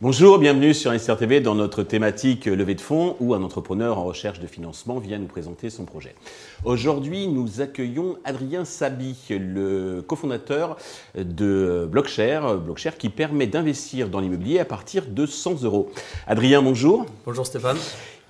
Bonjour, bienvenue sur TV dans notre thématique levée de fonds où un entrepreneur en recherche de financement vient nous présenter son projet. Aujourd'hui, nous accueillons Adrien Sabi, le cofondateur de Blockshare, Blockshare qui permet d'investir dans l'immobilier à partir de 100 euros. Adrien, bonjour. Bonjour Stéphane.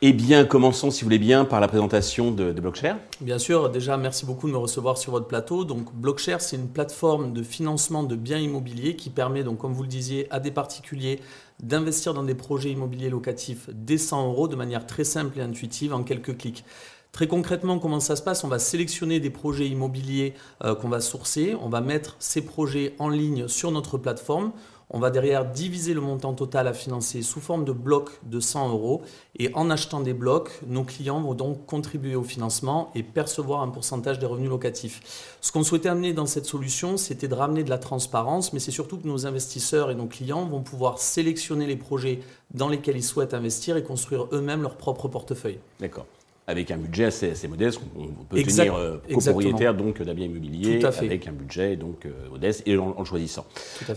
Eh bien, commençons, si vous voulez bien, par la présentation de, Blockshare. Bien sûr, déjà, merci beaucoup de me recevoir sur votre plateau. Donc, Blockshare, c'est une plateforme de financement de biens immobiliers qui permet, donc, comme vous le disiez, à des particuliers d'investir dans des projets immobiliers locatifs dès 100 euros de manière très simple et intuitive en quelques clics. Très concrètement, comment ça se passe? On va sélectionner des projets immobiliers euh, qu'on va sourcer, on va mettre ces projets en ligne sur notre plateforme. On va derrière diviser le montant total à financer sous forme de blocs de 100 euros. Et en achetant des blocs, nos clients vont donc contribuer au financement et percevoir un pourcentage des revenus locatifs. Ce qu'on souhaitait amener dans cette solution, c'était de ramener de la transparence, mais c'est surtout que nos investisseurs et nos clients vont pouvoir sélectionner les projets dans lesquels ils souhaitent investir et construire eux-mêmes leur propre portefeuille. D'accord avec un budget assez, modeste. On peut tenir euh, copropriétaire donc d'un bien immobilier avec un budget donc euh, modeste et en, le choisissant.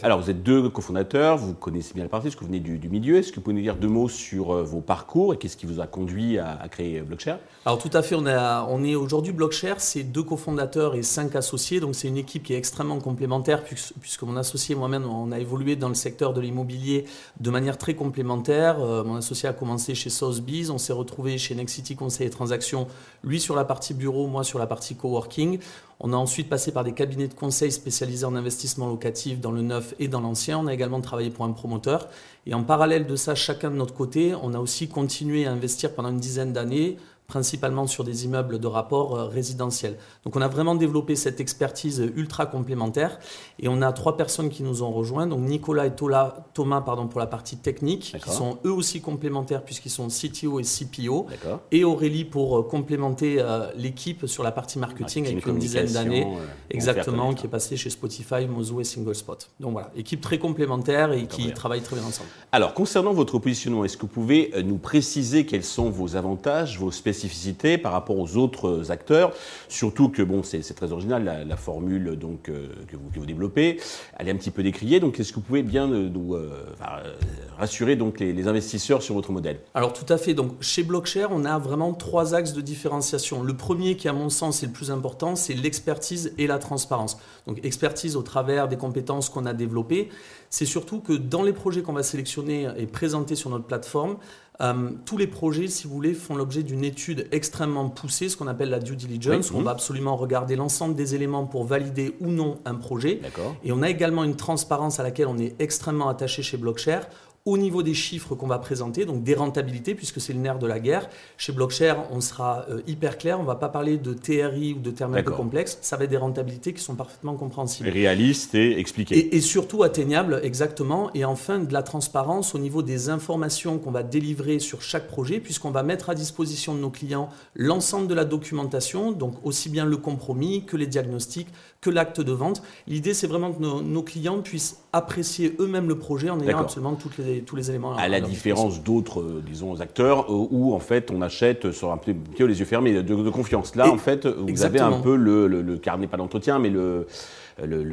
Alors vous êtes deux cofondateurs, vous connaissez bien la partie, est-ce que vous venez du, milieu Est-ce que vous pouvez nous dire deux mots sur euh, vos parcours et qu'est-ce qui vous a conduit à, créer Blockshare? Alors tout à fait, on, on est aujourd'hui Blockshare, c'est deux cofondateurs et cinq associés, donc c'est une équipe qui est extrêmement complémentaire puisque, mon associé et moi-même on a évolué dans le secteur de l'immobilier de manière très complémentaire. mon associé a commencé chez Sotheby's, on s'est retrouvé chez Nexity Conseil et transactions, lui sur la partie bureau, moi sur la partie coworking. On a ensuite passé par des cabinets de conseil spécialisés en investissement locatif dans le neuf et dans l'ancien. On a également travaillé pour un promoteur. Et en parallèle de ça, chacun de notre côté, on a aussi continué à investir pendant une dizaine d'années principalement sur des immeubles de rapport euh, résidentiels. Donc on a vraiment développé cette expertise ultra complémentaire et on a trois personnes qui nous ont rejoints, donc Nicolas et Thomas pardon, pour la partie technique, qui sont eux aussi complémentaires puisqu'ils sont CTO et CPO, et Aurélie pour euh, complémenter euh, l'équipe sur la partie marketing, avec une dizaine d'années, exactement, qui est passée chez Spotify, Mozo et SingleSpot. Donc voilà, équipe très complémentaire et qui travaille très bien ensemble. Alors concernant votre positionnement, est-ce que vous pouvez nous préciser quels sont vos avantages, vos par rapport aux autres acteurs. Surtout que bon, c'est très original la, formule donc euh, que, vous, développez. Elle est un petit peu décriée. Donc, est-ce que vous pouvez bien euh, nous euh, rassurer donc les, investisseurs sur votre modèle? Alors tout à fait. Donc chez Blockshare, on a vraiment trois axes de différenciation. Le premier, qui à mon sens est le plus important, c'est l'expertise et la transparence. Donc expertise au travers des compétences qu'on a développées. C'est surtout que dans les projets qu'on va sélectionner et présenter sur notre plateforme, euh, tous les projets, si vous voulez, font l'objet d'une étude extrêmement poussée, ce qu'on appelle la due diligence. On va absolument regarder l'ensemble des éléments pour valider ou non un projet. Et on a également une transparence à laquelle on est extrêmement attaché chez Blockshare au niveau des chiffres qu'on va présenter, donc des rentabilités, puisque c'est le nerf de la guerre. Chez Blockshare, on sera euh, hyper clair, on ne va pas parler de TRI ou de termes un peu complexes, ça va être des rentabilités qui sont parfaitement compréhensibles. Réalistes et expliquées. Et, et, surtout atteignables, exactement. Et enfin, de la transparence au niveau des informations qu'on va délivrer sur chaque projet, puisqu'on va mettre à disposition de nos clients l'ensemble de la documentation, donc aussi bien le compromis que les diagnostics, que l'acte de vente. L'idée, c'est vraiment que nos, clients puissent apprécier eux-mêmes le projet en ayant absolument toutes les, tous les éléments. À, la différence d'autres, euh, disons, acteurs euh, où en fait on achète sur un petit peu les yeux fermés de, de confiance. Là, en fait, vous avez un peu le, le, le carnet, pas d'entretien, mais le le,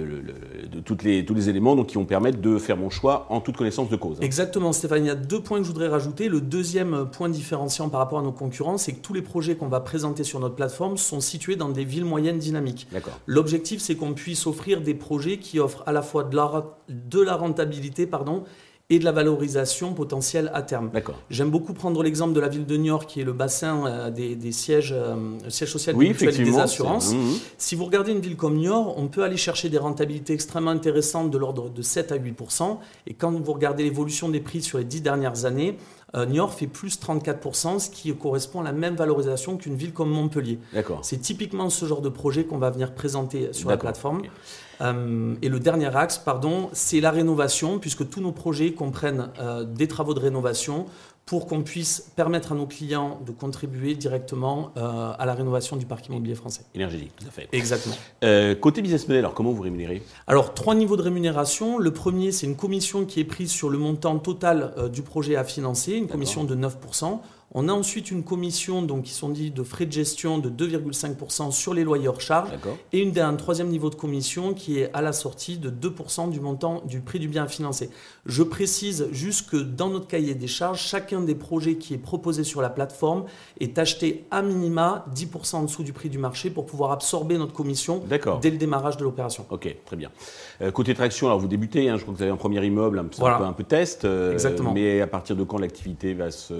de toutes les, tous les éléments donc, qui vont permettre de faire mon choix en toute connaissance de cause. Exactement, Stéphane. Il y a deux points que je voudrais rajouter. Le deuxième point différenciant par rapport à nos concurrents, c'est que tous les projets qu'on va présenter sur notre plateforme sont situés dans des villes moyennes dynamiques. L'objectif, c'est qu'on puisse offrir des projets qui offrent à la fois de la, de la rentabilité pardon, et de la valorisation potentielle à terme. J'aime beaucoup prendre l'exemple de la ville de York, qui est le bassin euh, des, sièges, euh, sièges sociaux oui, et des assurances. Mmh. Si vous regardez une ville comme New York, on peut aller chercher des rentabilités extrêmement intéressantes de l'ordre de 7 à 8% Et quand vous regardez l'évolution des prix sur les 10 dernières années, euh, New York fait plus 34%, ce qui correspond à la même valorisation qu'une ville comme Montpellier. C'est typiquement ce genre de projet qu'on va venir présenter sur la plateforme. Euh, et le dernier axe, pardon, c'est la rénovation, puisque tous nos projets comprennent euh, des travaux de rénovation pour qu'on puisse permettre à nos clients de contribuer directement euh, à la rénovation du parc immobilier français. Énergétique, tout à fait. Exactement. côté business model, alors comment vous rémunérez? Alors, trois niveaux de rémunération. Le premier, c'est une commission qui est prise sur le montant total du projet à financer, une commission de 9%. On a ensuite une commission donc, qui sont dits de frais de gestion de 2,5% sur les loyers hors charge et une, un troisième niveau de commission qui est à la sortie de 2% du montant du prix du bien financé. Je précise juste que dans notre cahier des charges, chacun des projets qui est proposé sur la plateforme est acheté à minima 10% en dessous du prix du marché pour pouvoir absorber notre commission dès le démarrage de l'opération. Ok, très bien. Euh, côté traction, alors vous débutez, hein, je crois que vous avez un premier immeuble, un, peu, un peu test. Euh, Exactement. Mais à partir de quand l'activité va se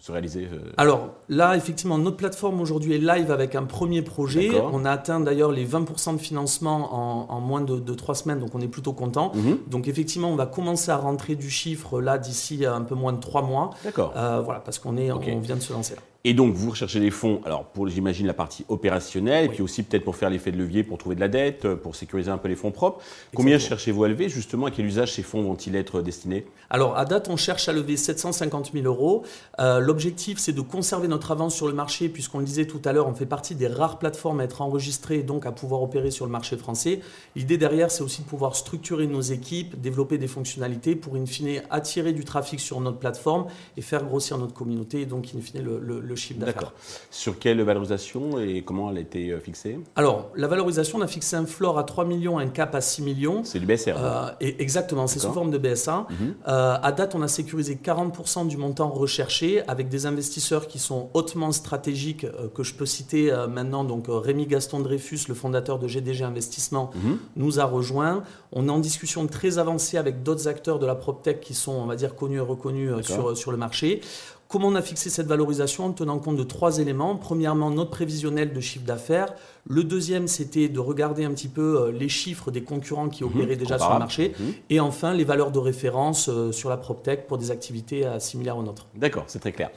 se réaliser euh, Alors là, effectivement, notre plateforme aujourd'hui est live avec un premier projet. On a atteint d'ailleurs les 20% de financement en, moins de, de, 3 semaines, donc on est plutôt content. Mhm. Donc effectivement, on va commencer à rentrer du chiffre là d'ici un peu moins de 3 mois. D'accord. Euh, voilà, parce qu'on est, on vient de se lancer là. Et donc, vous recherchez des fonds, alors pour, j'imagine, la partie opérationnelle, et puis aussi peut-être pour faire l'effet de levier, pour trouver de la dette, euh, pour sécuriser un peu les fonds propres. Combien cherchez-vous à lever, justement, à quel usage ces fonds vont-ils être destinés? Alors, à date, on cherche à lever 750 000 euros. Euh, l'objectif, c'est de conserver notre avance sur le marché, puisqu'on le disait tout à l'heure, on fait partie des rares plateformes à être enregistrées, donc à pouvoir opérer sur le marché français. L'idée derrière, c'est aussi de pouvoir structurer nos équipes, développer des fonctionnalités pour, in fine, attirer du trafic sur notre plateforme et faire grossir notre communauté, et donc, in fine, le le chiffre d'affaires. Sur quelle valorisation et comment elle a été euh, fixée? Alors, la valorisation, on a fixé un floor à 3 millions, un cap à 6 millions. C'est du BSR euh, et Exactement, c'est sous forme de BSA. Mhm. Euh, à date, on a sécurisé 40% du montant recherché avec des investisseurs qui sont hautement stratégiques, que je peux citer maintenant. Donc, Rémi Gaston Dreyfus, le fondateur de GDG Investissement, mhm. nous a rejoint. On est en discussion très avancée avec d'autres acteurs de la PropTech qui sont, on va dire, connus et reconnus sur, sur le marché. Comment on a fixé cette valorisation en tenant compte de trois éléments Premièrement, notre prévisionnel de chiffre d'affaires. Le deuxième, c'était de regarder un petit peu euh, les chiffres des concurrents qui mhm. opéraient déjà sur le marché. Mhm. Et enfin, les valeurs de référence euh, sur la PropTech pour des activités euh, similaires aux nôtres. D'accord, c'est très clair.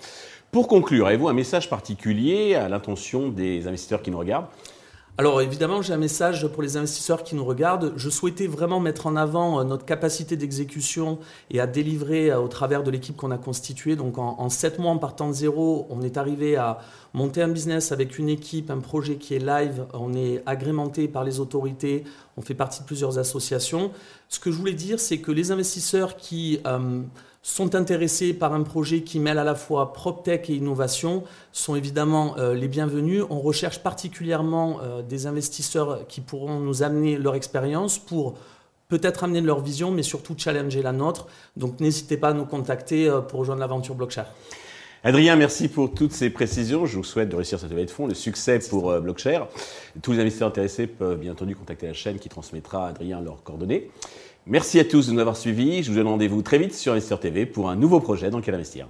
Pour conclure, avez-vous un message particulier à l'intention des investisseurs qui nous regardent? Alors évidemment, j'ai un message pour les investisseurs qui nous regardent. Je souhaitais vraiment mettre en avant euh, notre capacité d'exécution et à délivrer euh, au travers de l'équipe qu'on a constituée. Donc en, sept mois, en partant de zéro, on est arrivé à monter un business avec une équipe, un projet qui est live. On est agrémenté par les autorités. On fait partie de plusieurs associations. Ce que je voulais dire, c'est que les investisseurs qui... Euh, sont intéressés par un projet qui mêle à la fois PropTech et innovation sont évidemment euh, les bienvenus. On recherche particulièrement euh, des investisseurs qui pourront nous amener leur expérience pour peut-être amener leur vision, mais surtout challenger la nôtre. Donc n'hésitez pas à nous contacter euh, pour rejoindre l'aventure Blockshare. Adrien, merci pour toutes ces précisions. Je vous souhaite de réussir cette levée de fonds, le succès pour Blockshare. Tous les investisseurs intéressés peuvent bien entendu contacter la chaîne qui transmettra à Adrien leurs coordonnées. Merci à tous de nous avoir suivis. Je vous donne rendez-vous très vite sur Investir TV pour un nouveau projet dans lequel investir.